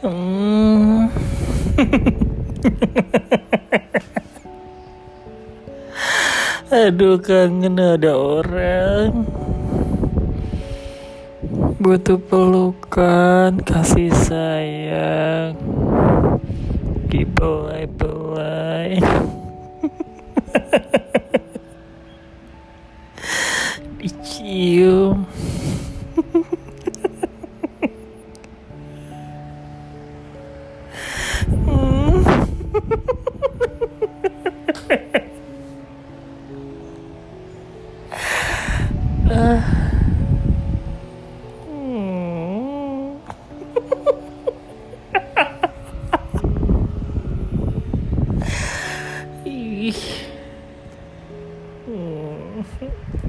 Hmm. Aduh kangen ada orang. Butuh pelukan Kasih sayang. Dibelai-belai It's you. Mm-hmm.